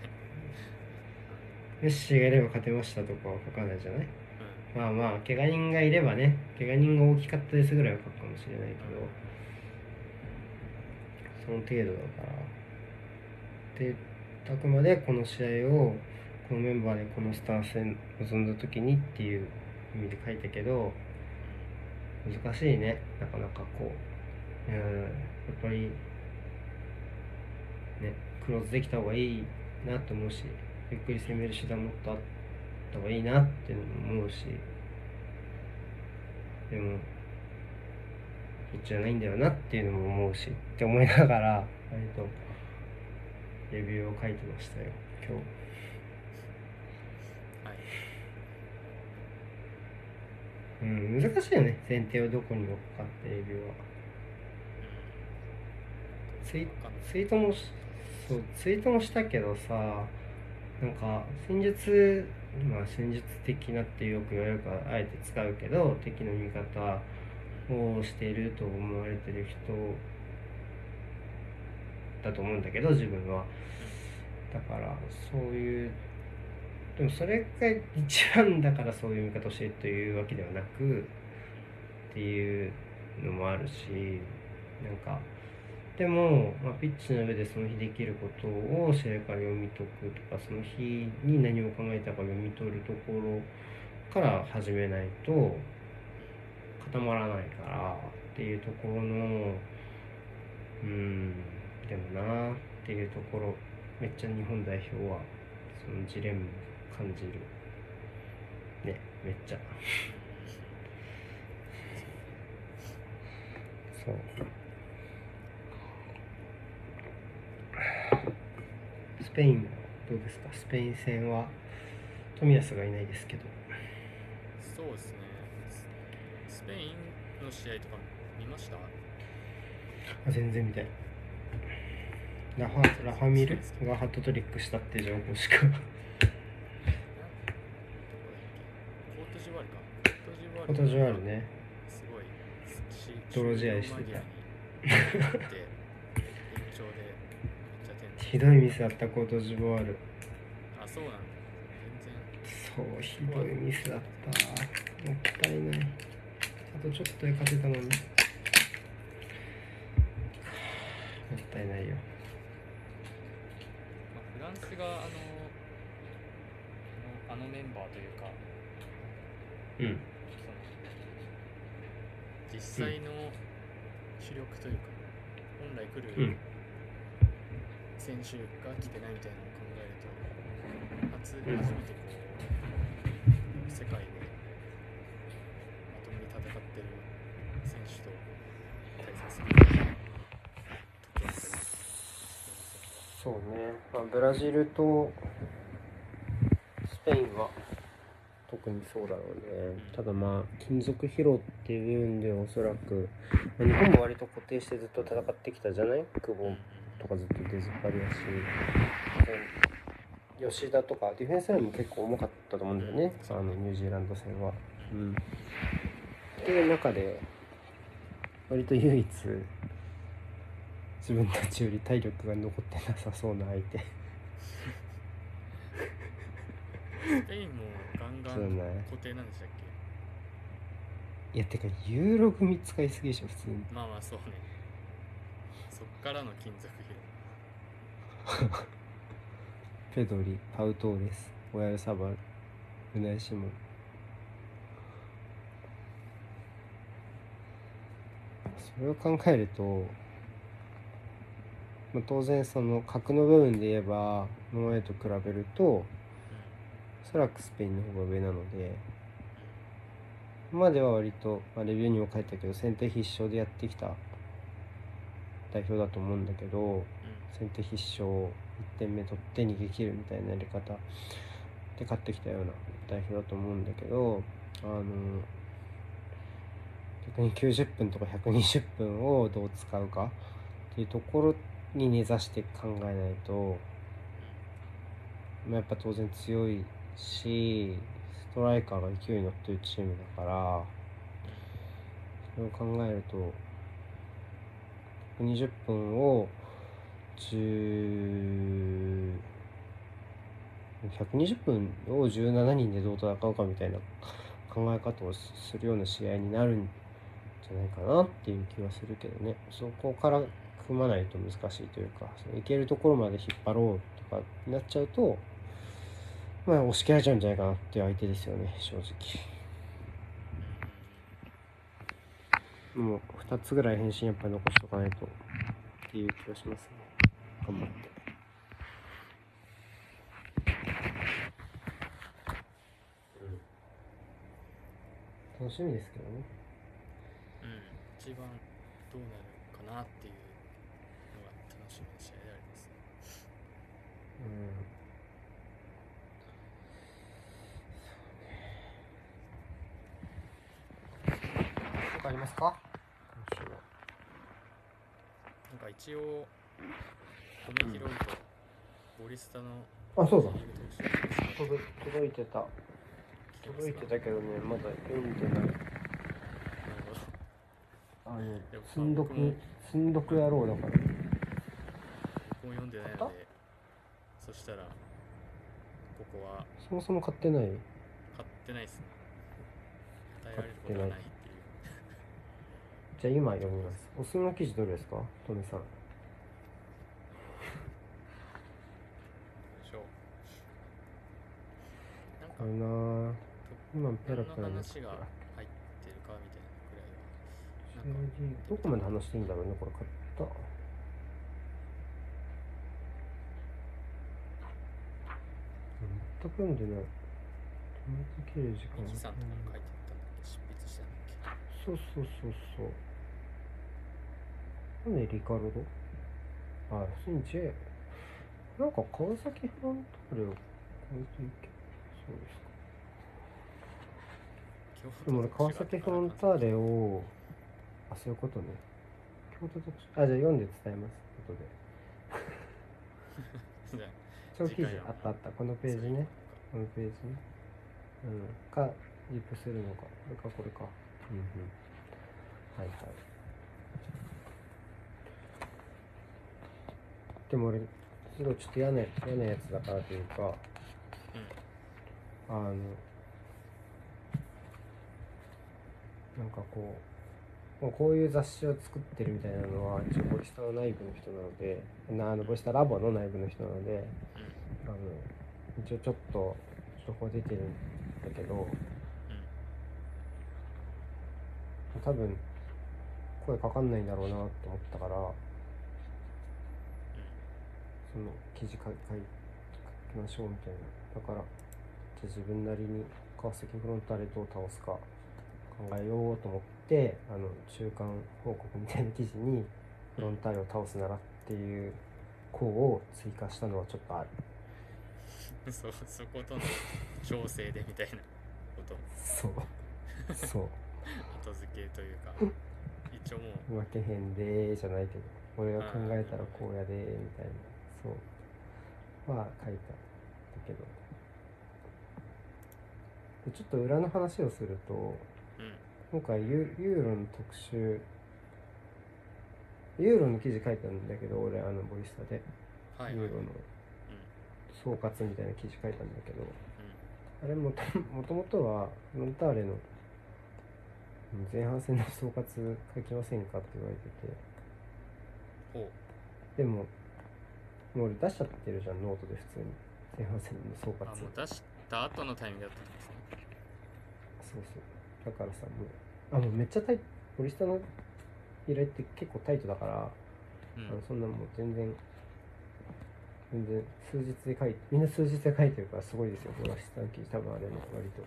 メッシがいれば勝てましたとかは書かないじゃない？まあまあ怪我人がいればね怪我人が大きかったですぐらいは書くかもしれないけどその程度だから。であくまでこの試合をこのメンバーでこのスタンスで臨んだ時にっていう意味で書いたけど難しいね。なかなかこう。うん。やっぱりねクローズできた方がいいなと思うしゆっくり攻める手段もっとあった方がいいなっていうのも思うし。でもそっちじゃないんだよなっていうのも思うしって思いながら割とレビューを書いてましたよ今日。はいうん、難しいよね。前提をどこに置くかってレビューは。ツイツイートもしそうツイートもしたけどさなんか戦術まあ戦術的なってよく言われるからあえて使うけど敵の味方をしていると思われてる人だと思うんだけど自分は。だからそういうでもそれが一番だからそういう見方をしてるというわけではなくっていうのもあるしなんかでも、まあ、ピッチの上でその日できることを試合から読み解くとかその日に何を考えたか読み取るところから始めないと固まらないからっていうところのうんでもなっていうところめっちゃ日本代表はそのジレンマ感じる。ねめっちゃ。そう。スペインはどうですか？スペイン戦は冨安がいないですけど。そうですね。ススペインの試合とか見ました？あ全然見てない。ラファラファミルがハットトリックしたって情報しかどこだっけコートジボワールかコートジボワールコートジボワールねすごいし泥試合してたひどいミスあったコートジボワールあそうなんだ。そうひどいミスだった。もったいない。あとちょっとで勝てたのに。もったいないよ。まあ、フランスがあのあのメンバーというかうん実際の主力というか、本来来る選手が来てないみたいなのを考えると、初初めて世界でまともに戦ってる選手と対戦する時ます。そうね、まあ、ブラジルとスペインは特にそうだろうね。ただまあ金属疲労っていう部分でおそらく、まあ日本も割と固定してずっと戦ってきたじゃない？久保とかずっと出ずっぱりやし。で吉田とかディフェンスラインも結構重かったと思うんだよね。あのニュージーランド戦は。うん、っていう中で割と唯一自分たちより体力が残ってなさそうな相手。スペインもガンガンそうね固定なんでしたっけ？いやてかユーロ組使いすぎでしょ普通に。まあまあそうね。そっからの金属疲労 ペドリパウトーレスオヤルサバルウナイシモンそれを考えると、まあ、当然その角の部分で言えばノーウェイと比べるとおそらくスペインの方が上なので今までは割と、まあ、レビューにも書いたけど先手必勝でやってきた代表だと思うんだけど先手必勝1点目取って逃げ切るみたいなやり方で勝ってきたような代表だと思うんだけどあの逆に90分とか120分をどう使うかっていうところに根ざして考えないと、まあ、やっぱ当然強いしストライカーが勢いに乗ってるチームだからそれを考えると120分を10 120分を17人でどう戦うかみたいな考え方をするような試合になるんじゃないかなっていう気はするけどね。そこから組まないと難しいというかいけるところまで引っ張ろうとかになっちゃうとまあ押し切られちゃうんじゃないかなっていう相手ですよね正直もう2つぐらい返信やっぱり残しとかないとっていう気がしますね頑張って。楽しみですけどね。うん一番どうなるかなっていうのが楽しみな試合でありますねうん。わかりますか？今週は。なんか一応米広いとボリスタのあ、そうだ届い届いてた。届いてたけどね、まだ読んでない。あのでも、積んどく僕も、積んどく野郎だから。僕も読んでないのでそしたらここはそもそも買ってない？買ってないですね。与えられることはないじゃあ今読みます。おすすめの記事どれですか？トメさん。あるなぁ。今ペラペラ話が入ってるかみたいなくらいはどこまで話していいんだろうね、これ買った。全く読んでない。止めて切る時間そうそうそうそう。なんでリカルドあ、普通に J。なんか川崎フロンターレを超えていけ。そうですか。けでも俺川崎フロンターレを、あ、そういうことね。京都特集。あ、じゃあ読んで伝えます。後で。じゃあその記事あったあった。このページね。このページね。うん。か、リップするのか。これか、これか。うんうん。はいはい。でも俺、すごいちょっと嫌な、嫌なやつだからというか、あの、なんかこう、もうこういう雑誌を作ってるみたいなのは、一応ボイスタの内部の人なので、なあのボイスタラボの内部の人なので、あの一応ちょっと情報出てるんだけど多分声かかんないんだろうなと思ったからその記事書きましょうみたいな。だからじゃあ自分なりに川崎フロンターレどう倒すか考えようと思ってあの中間報告みたいな記事にフロンターレを倒すならっていう項を追加したのはちょっとある。そそことの調整でみたいなことそう。そう。後付けというか。一応もう。負けへんでーじゃないけど俺が考えたらこうやでーみたいなそう。は書いてあったけど。でちょっと裏の話をするとうん。今回ユユーロの特集ユーロの記事書いたんだけど俺あのボイスタで、はいはい。ユーロの総括みたいな記事書いたんだけどうあれ もともとはフロンターレのうん前半戦の総括書きませんかって言われてて。でももう俺出しちゃってるじゃんノートで普通に。前半戦の総括。あもう出した後のタイミングだったんですね。そうそう。だからさもうあもうめっちゃタイトポリスタの依頼って結構タイトだから、うん。あのそんなもう全然全然数日で書いてみんな数日で書いてるからすごいですよポリスタの記事多分あれね割と。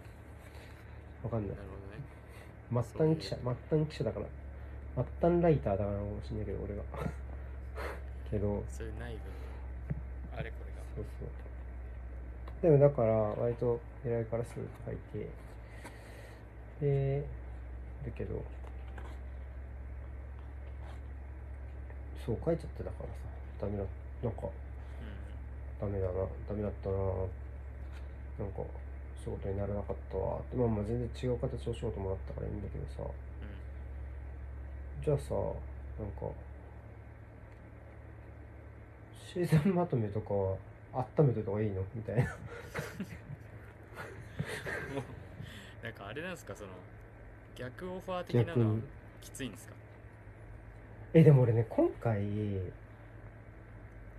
わかんない。なるほどね。末端記者末端記者だから末端ライターだからかもしれないけど俺が けどそれこれがそうそう。でもだから割と偉いからすぐ書いてでだけどそう書いちゃってだからさ。ダメだなんかうダメだなダメだったな。なんか仕事にならなかったわ。ってまあまあ全然違う形の仕事もらったからいいんだけどさ。じゃあさなんかシーズンまとめとかは温めといた方がいいの？みたいな。もうなんかあれなんですか？その逆オファー的なのはきついんですかえでも俺ね今回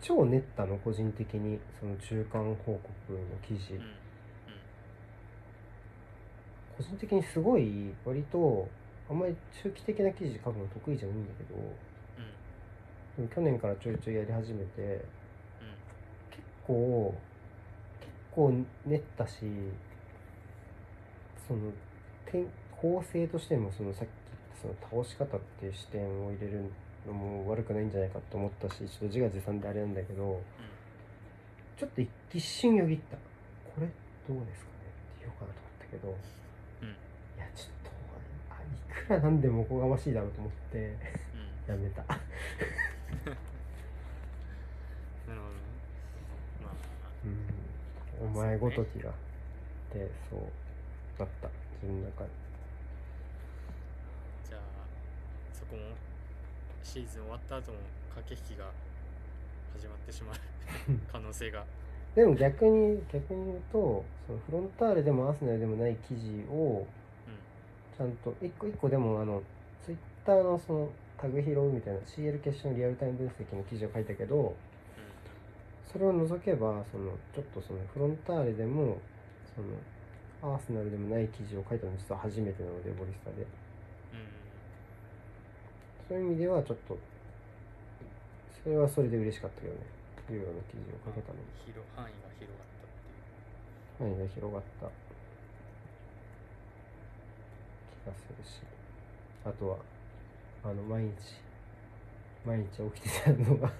超練ったの個人的にその中間報告の記事、うんうん。個人的にすごい割とあんまり中期的な記事書くの得意じゃないんだけどうん。でも去年からちょいちょいやり始めて構結構練ったしその点構成としてもそのさっき言ったその倒し方っていう視点を入れるのも悪くないんじゃないかと思ったしちょっと自画自賛であれなんだけどちょっと一一瞬よぎった。これどうですかねって言おうかなと思ったけどうん。いやちょっとあいくらなんでもおこがましいだろうと思ってうん。やめたなるほどねまあうんお前ごときがでそうだった。自分の中で。じゃあそこもシーズン終わった後も駆け引きが始まってしまう 可能性が。でも逆に逆に言うとそのフロンターレでもアーセナルでもない記事をうん。ちゃんと一個一個でもあのツイッターのそのタグ拾うみたいな CL 決勝のリアルタイム分析の記事を書いたけどそれを除けばそのちょっとそのフロンターレでもそのアーセナルでもない記事を書いたの実は初めてなのでボリスタで。うん。うんそういう意味ではちょっとそれはそれで嬉しかったけどね。ユーロの記事を書けたのに広範囲が広がったっていう。範囲が広がった。気がするし。あとはあの毎日毎日起きてたのが。し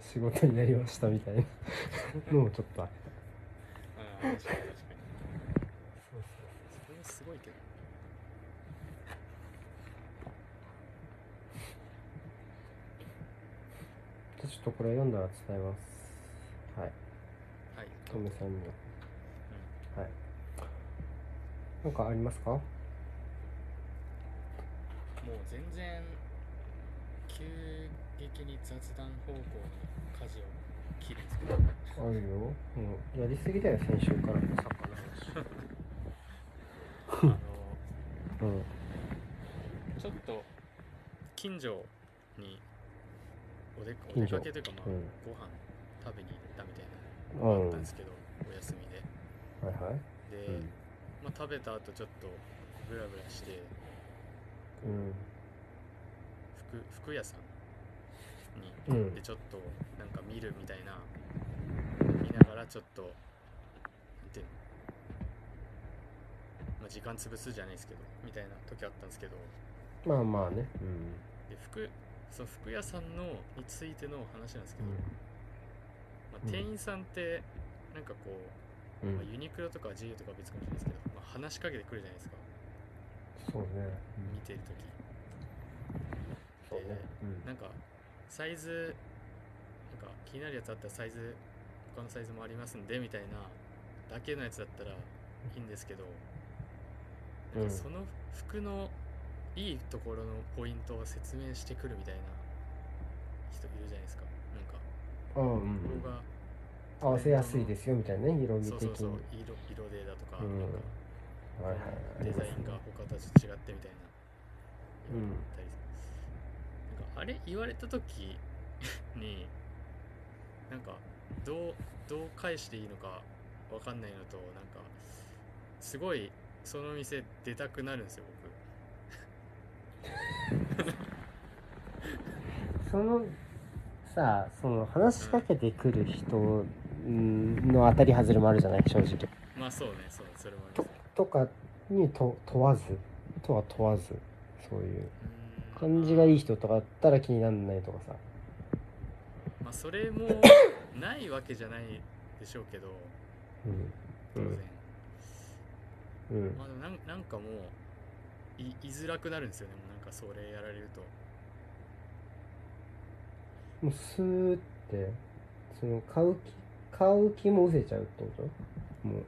仕事になりましたみたいな。のもちょっと。あったうん確かに。確かにそうそれはすごいけど。ちょっとこれ読んだら伝えます。はい。はい。トメさんに。はうん。はい。なんかありますか？もう全然急激に雑談方向に舵を切るんですけどあるよ。もうやりすぎだよ先週から。のサッカーのあの話。うん。ちょっと近所にお出お出かけというかまあ、うん。ご飯食べに行ったみたいなのがあったんですけど、お休みで。はいはい。で、うん。まあ、食べた後ちょっとブラブラしてうん。服服屋さんにうん。でちょっとなんか見るみたいな見ながらちょっとなんていうの、まあ、時間潰すじゃないですけどみたいな時あったんですけど。まあまあね。うん。で服その服屋さんのについての話なんですけど、うん。まあ、うん店員さんってなんかこう、うん。まあ、ユニクロとか GU とかは別かもしれないですけど、まあ、話しかけてくるじゃないですか。そうね。見てるときそうね。うん。なんかサイズなんか気になるやつあったらサイズ他のサイズもありますんでみたいなだけのやつだったらいいんですけど、なんかその服のいいところのポイントを説明してくるみたいな人いるじゃないですか。なんかうんうん。ここが合わせやすいですよみたいなね色味的に。そうそうそう色色でだとか,、うん。なんかはいはいはい。デザインが他と違ってみたいな。うん。言われたりなんかあれ？言われた時になんかどうどう返していいのかわかんないのとなんかすごいその店出たくなるんですよ そのさその話しかけてくる人うんの当たり外れもあるじゃない？正直。僕まあそうねそうそれもありとますとかにと問わず？とは問わずそういう。うーん感じがいい人とかだったら気にならないとかさ。まあそれも ないわけじゃないでしょうけど。うん。当然、うん。まあでもなんなんかもうい言いづらくなるんですよね。もうなんかそれやられると。もうスーってその買う気買う気も失せちゃうってこと？も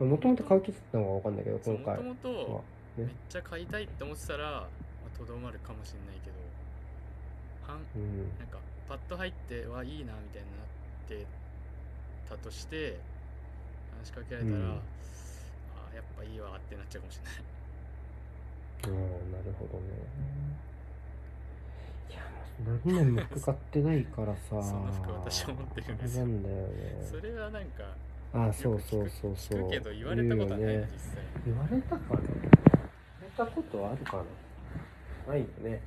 う。もともと買う気って言ったのかわかんないけど今回もともとはめっちゃ買いたいって思ってたらまあとど、まるかもしれないけどはんうん。なんかパッと入ってはいいなみたいになってたとして話しかけられたら、うん。ああやっぱいいわってなっちゃうかもしれない。ああなるほどね。いやもう何年も服買ってないからさ。その服私も持ってるんですよ。なんだよね。それはなんかあそうそうそうそう。聞くけど言われたことはないね実際。言われたかな言われたことはあるかなないよね。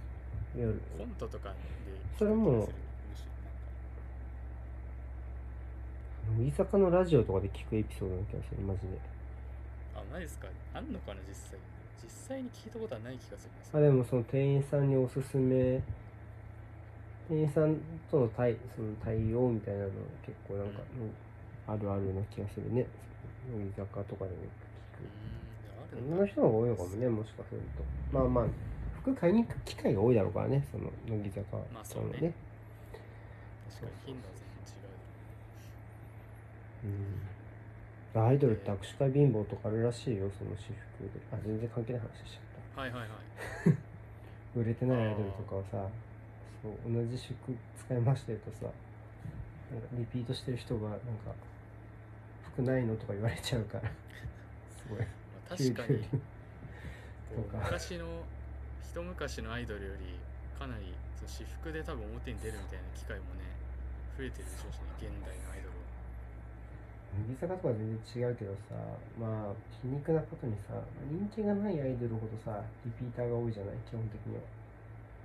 夜。コントとかでそれも。乃木坂のラジオとかで聞くエピソードな気がするマジで。あないですか？あんのかな実際。実際に聞いたことはない気がするあでもその店員さんにおすすめ。店員さんとの対その対応みたいなの結構なんか、うん。あるあるな気がするね。乃木坂とかでもよく。聞く女の人の方が多いのかもねもしかすると。まあまあ服買いに行く機会が多いだろうからねその乃木坂まあそうね。のね。確かに頻度は全然違う。うん。アイドルって握手会貧乏とかあるらしいよその私服で。あ全然関係ない話しちゃっはいはいはい。た 売れてないアイドルとかをさそう同じ私服使いましたよとさなんかリピートしてる人がなんか服ないのとか言われちゃうから。すごい。まあ確かに。昔の一昔のアイドルよりかなりその私服で多分表に出るみたいな機会もね増えてるでしょうしね現代のアイドルは。乃木坂とか全然違うけどさまあ皮肉なことにさ人気がないアイドルほどさリピーターが多いじゃない基本的には。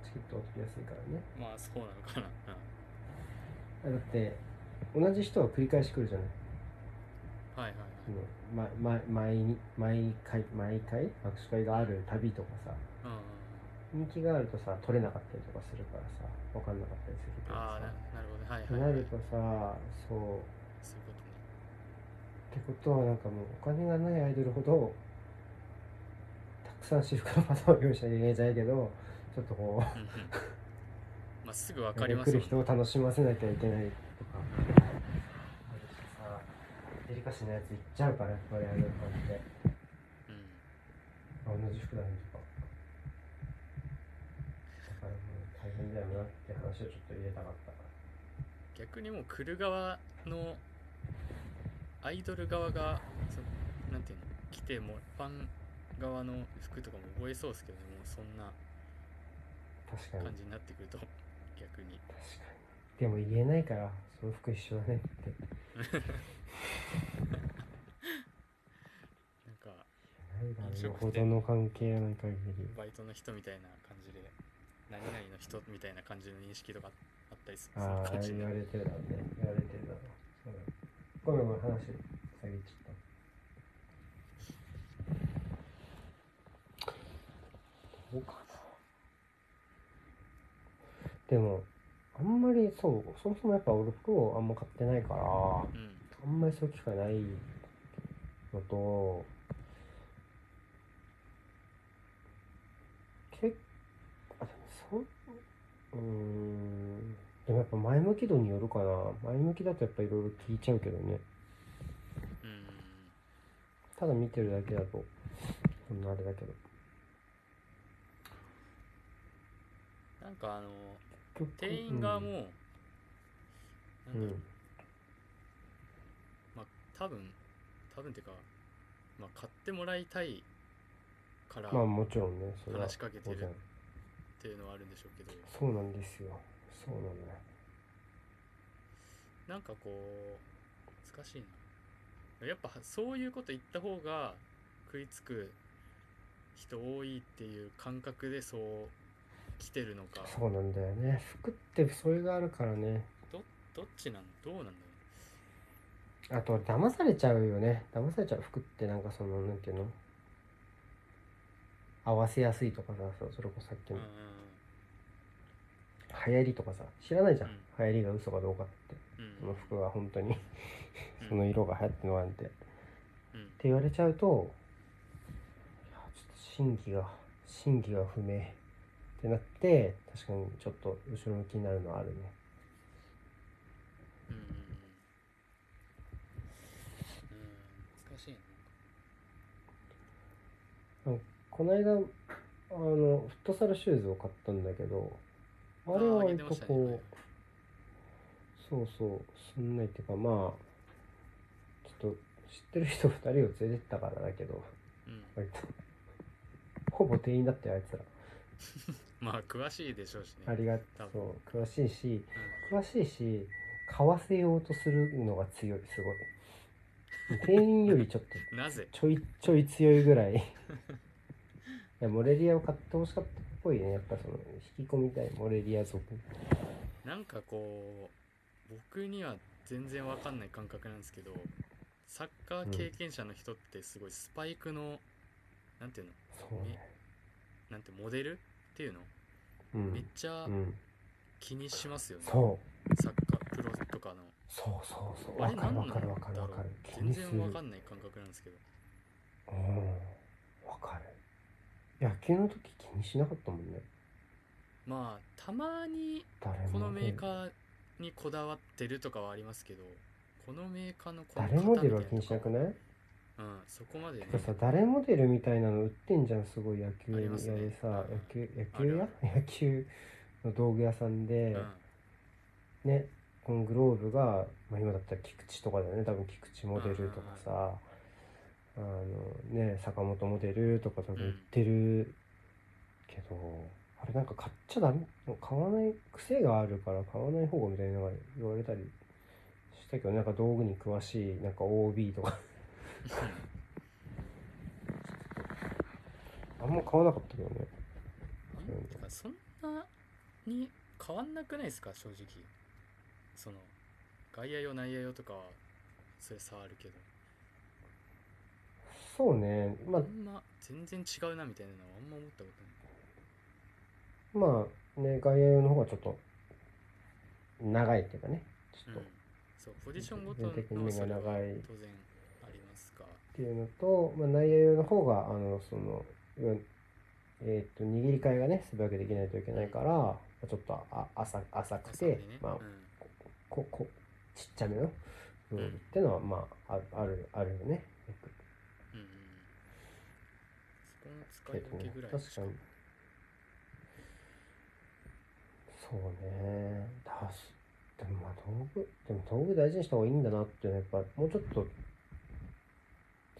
チケットを取りやすいからね。まあそうなのかな、だって同じ人が繰り返し来るじゃない。うん、はいはい。そのまま毎に毎回毎回握手会があるたびとかさ人気があるとさ取れなかったりとかするからさ分かんなかったりするけどああなさなるほどはいとはい、は、ないるとさそうそういうことねってことはなんかもうお金がないアイドルほどたくさん私服のパターンを用意しなきゃいけないじゃないけどちょっとこうまあすぐ分かりま来すよね。る人を楽しませなきゃいけないとか。あるしさデリカシーなやつ行っちゃうからやっぱりアイドルファンって。うん。あ同じ服だねとかだからもうだよなって話をちょっと入れたかった。逆にもう来る側のアイドル側がそなんていうの来てもファン側の服とかも覚えそうですけどねもうそんな確かに。感じになってくると逆に。確かに。でも言えないからその服一緒だねって。なんか飲食ほどの関係がない限り。バイトの人みたいな何々の人みたいな感じの認識とかあったりする？ああ言われてるだろうね。言われてるだろうそうだ。ごめんごめん話下げちゃった。どうかなでもあんまりそうそもそもやっぱ俺服をあんま買ってないからうん。あんまりそういう機会ないのと結あでもそうん。でもやっぱ前向き度によるかな。前向きだとやっぱいろいろ聞いちゃうけどね。うん。ただ見てるだけだとそんなあれだけど。なんかあの店員側も、うん。なんだろう、まあ多分多分っていうか、まあ、買ってもらいたいからまあっもちろんね。それは話しかけてる当然ていうのはあるんでしょうけど。そうなんですよ。そうなんだよ。なんかこう難しいな。やっぱそういうこと言った方が食いつく人多いっていう感覚でそう来てるのか。そうなんだよね。服ってそれがあるからね。どっちなん？どうなんだろあと騙されちゃうよね。騙されちゃう服ってなんかそのなんていうの？合わせやすいとかさそれこそさっきの。流行りとかさ知らないじゃん、うん。流行りが嘘かどうかって。うん。その服が本当に。うん。その色が流行ってるのなんて、ってうん言われちゃうといやちょっと真偽が真偽が不明ってなって確かにちょっと後ろ向きになるのはあるねうんうんうんうん難しいなこの間あのフットサルシューズを買ったんだけどあれは割とこう、そうそうすんないっていうかまあちょっと知ってる人2人を連れてったからだけどうん。割 とほぼ店員だったよあいつら。まあ詳しいでしょうしね。ありが多分。そう詳しいしう詳しいし買わせようとするのが強いすごい。店員よりちょっとん なぜ？ちょいちょい強いぐらいいやモレリアを買ってほしかったっぽいね。やっぱその引き込みたいモレリア族。なんかこう僕には全然わかんない感覚なんですけどサッカー経験者の人ってすごいスパイクの、なんていうの？そうね。なんてモデル？っていうの、うん。めっちゃうん。気にしますよね、そう。サッカープロとかの。そうそうそう。あれわかる何なんだろう？わかる。全然わかんない感覚なんですけど。うん。わかる野球の時気にしなかったもんね。まあたまに誰も。このメーカーにこだわってるとかはありますけどこのメーカーのこの誰モデルは型気にしなくない？うんそこまでね。てかさ誰モデルみたいなの売ってんじゃんすごい野球ありますね。屋でさ、うん。野球野球屋野球の道具屋さんで、うん。ねこのグローブが、まあ、今だったら菊池とかだよね。多分菊池モデルとかさ、あのね坂本モデルとか多分売ってるけど、あれなんか買っちゃダメ買わない癖があるから買わない方がみたいなのが言われたりしたけどなんか道具に詳しいなんか OB とか。あんま買わなかったけどね。なんてかそんなに変わんなくないですか？正直。その外野用内野用とかはそれ差あるけど。そうね。まあ。あんま全然違うなみたいなのはあんま思ったことない。まあね外野用の方がちょっと長いっていうかね。ちょっと、うん、そうポジションごとの的に目が長い当然ありますかっていうのと、まあ、内野用の方があのそのえー、と握り替えがね素早くできないといけないから、まあちょっとあ浅浅くて、ね。まあうん。ここちっちゃめの部分っていうのは、まああるあるあるよねよくうんうんそこの使い分けぐらい確かに。そうね。だしでもまあ道具でも道具大事にした方がいいんだなっていうのはやっぱもうちょっと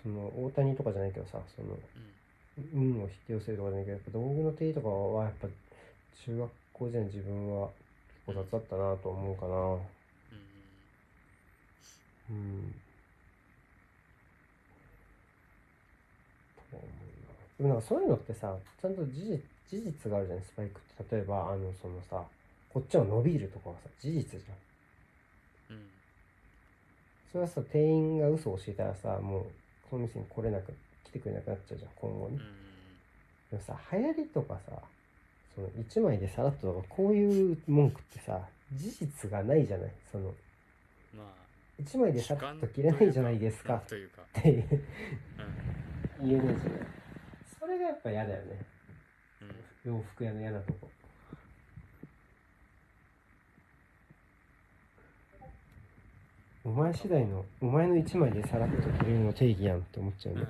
その大谷とかじゃないけどさそのうん運を引き寄せるとかじゃないけどやっぱ道具の手とかはやっぱ中学校時代の自分は結構雑だったなと思うかな。うん。うんうんと思うなでもなんかそういうのってさちゃんと事実事実があるじゃないスパイクって。例えばあのそのさこっちは伸びるとかはさ事実じゃん。うん。それはさ店員が嘘を教えたらさもうその店に来れなく来てくれなくなっちゃうじゃん今後にうん。うんでもさ流行りとかさその1枚でさらっととかこういう文句ってさ事実がないじゃない。そのま1枚あでさらっと着れないじゃないですか。というかっていう。うん。言えないじゃないそれがやっぱ嫌だよね。うん。洋服屋の嫌なとこ。お前次第のお前の1枚でさらっと着れるの定義やんって思っちゃうね。うん。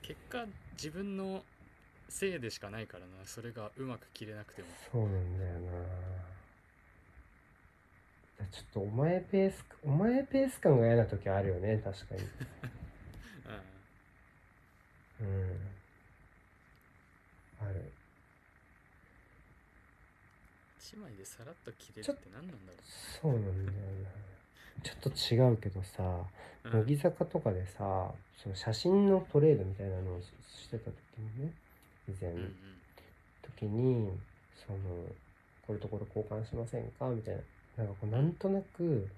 結果自分のせいでしかないからな。それがうまく切れなくても。そうなんだよな。ちょっとお前ペースお前ペース感が嫌な時あるよね確かに。うん。うんある一枚でさらっと切れるちょって何なんだろそうなんだよなちょっと違うけどさう、乃木坂とかでさその写真のトレードみたいなのをししてた時にね以前、うんうん。時にそのこれとこれ交換しませんか？みたいな。なんかこうなんとなく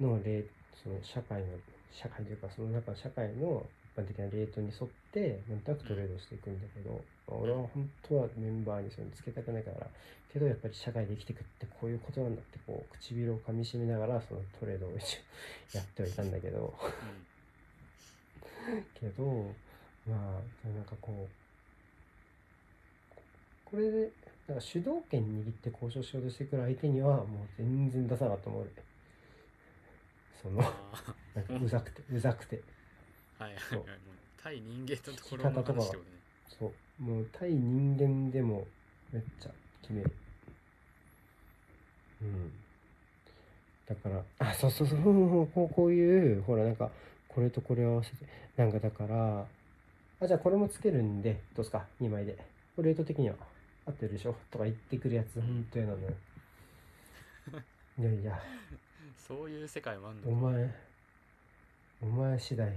のレーその社会の社会というかその中の社会の一般的なレートに沿ってなんとなくトレードしていくんだけど、俺は本当はメンバーにそういうのつけたくないからけどやっぱり社会で生きていくってこういうことなんだってこう唇をかみしめながらそのトレードを一応やってはいたんだけど。けどまあなんかこうこれでなんか主導権握って交渉しようとしてくる相手にはもう全然出さなかったもん俺。そのあなんかうざくてうざくて。あはいはいそう。はいもう対人間のところの話ってことね。そう。もう対人間でもめっちゃ決める。うん。だからあそうそうそうこうこういうほらなんかこれとこれを合わせて。なんかだからあじゃあこれもつけるんでどうすか？2枚で。これレート的には。合ってるでしょ？とか言ってくるやつほんと嫌なのよ いやいや。そういう世界もあんのか。お前お前次第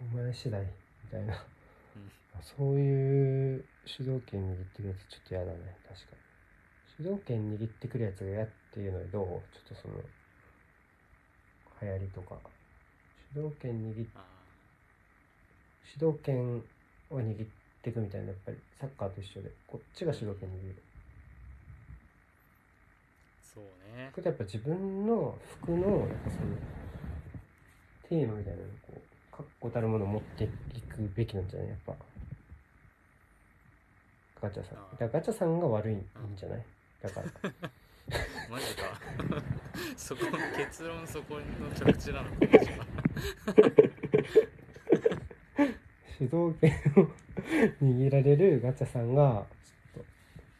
お前次第みたいな。うん。そういう主導権握ってくるやつちょっと嫌だね。確かに。主導権握ってくるやつが嫌っていうのはどう？ちょっとその流行りとか。主導権握主導権を握っていくみたいな。やっぱりサッカーと一緒で。こっちが主導権握る。ーそうね。やっぱ自分の服のなんかそのテーマみたいなのをこう確固たるものを持っていくべきなんじゃない？やっぱ。ガチャさん。あだからガチャさんが悪いんじゃない？だから。マジか。そこ結論そこの着地なのか 主導権を握られるガチャさんがちょっと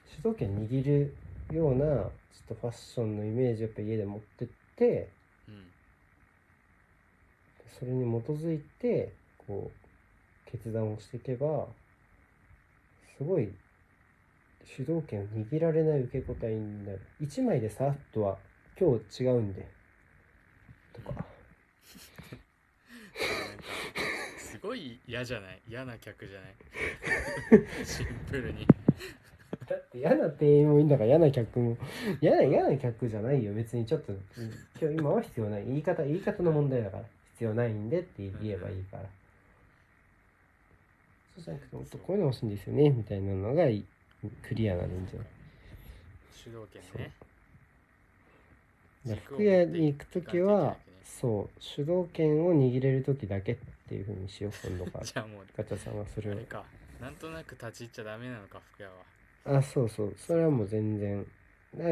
主導権握るようなちょっとファッションのイメージをやっぱ家で持ってってうんそれに基づいてこう決断をしていけばすごい主導権を握られない受け答えになる。1枚でさっとは今日違うんで。とか。すごい嫌じゃない？嫌な客じゃない？シンプルに。だって嫌な店員もいいんだから嫌な客も。嫌な嫌な客じゃないよ別に。ちょっとうん。今日今は必要ない。言い方言い方の問題だから必要ないんでって言えばいいから。そうじゃなくてもっとこういうの欲しいんですよねみたいなのがいクリアならいいんじゃない主導権ねだ服屋に行く時はそう主導権を握れる時だけっていうふうにしよう今度から。じゃあもうガチャさんはそれを。あれか。なんとなく立ち入っちゃダメなのか服屋は。あそうそう。それはもう全然。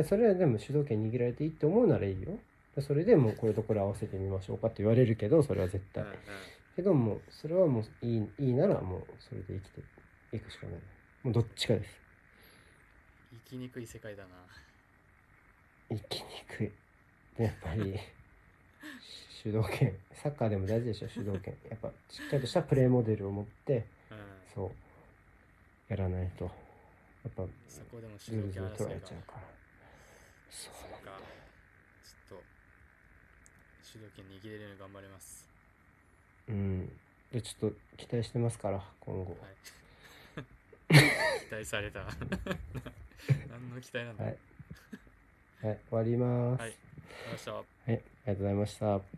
それはでも主導権握られていいって思うならいいよそれでもうこれとこれ合わせてみましょうかって言われるけどそれは絶対。うんうん。けどもうそれはもういいいいならもうそれで生きていくしかない。もうどっちかです。生きにくい世界だな。生きにくい。でやっぱり 主導権。サッカーでも大事でしょ主導権。やっぱしっかりとしたプレーモデルを持ってうん。そうやらないと。やっぱそこでも主ズルズル取導権争いがられちゃうから。そうそっかちょっと主導権握れるように頑張ります。うん。でちょっと期待してますから今後。はい。期待された。何の期待なんだ。はい。はい終わります。はい。ありがとうございました。はい、ありがとうございました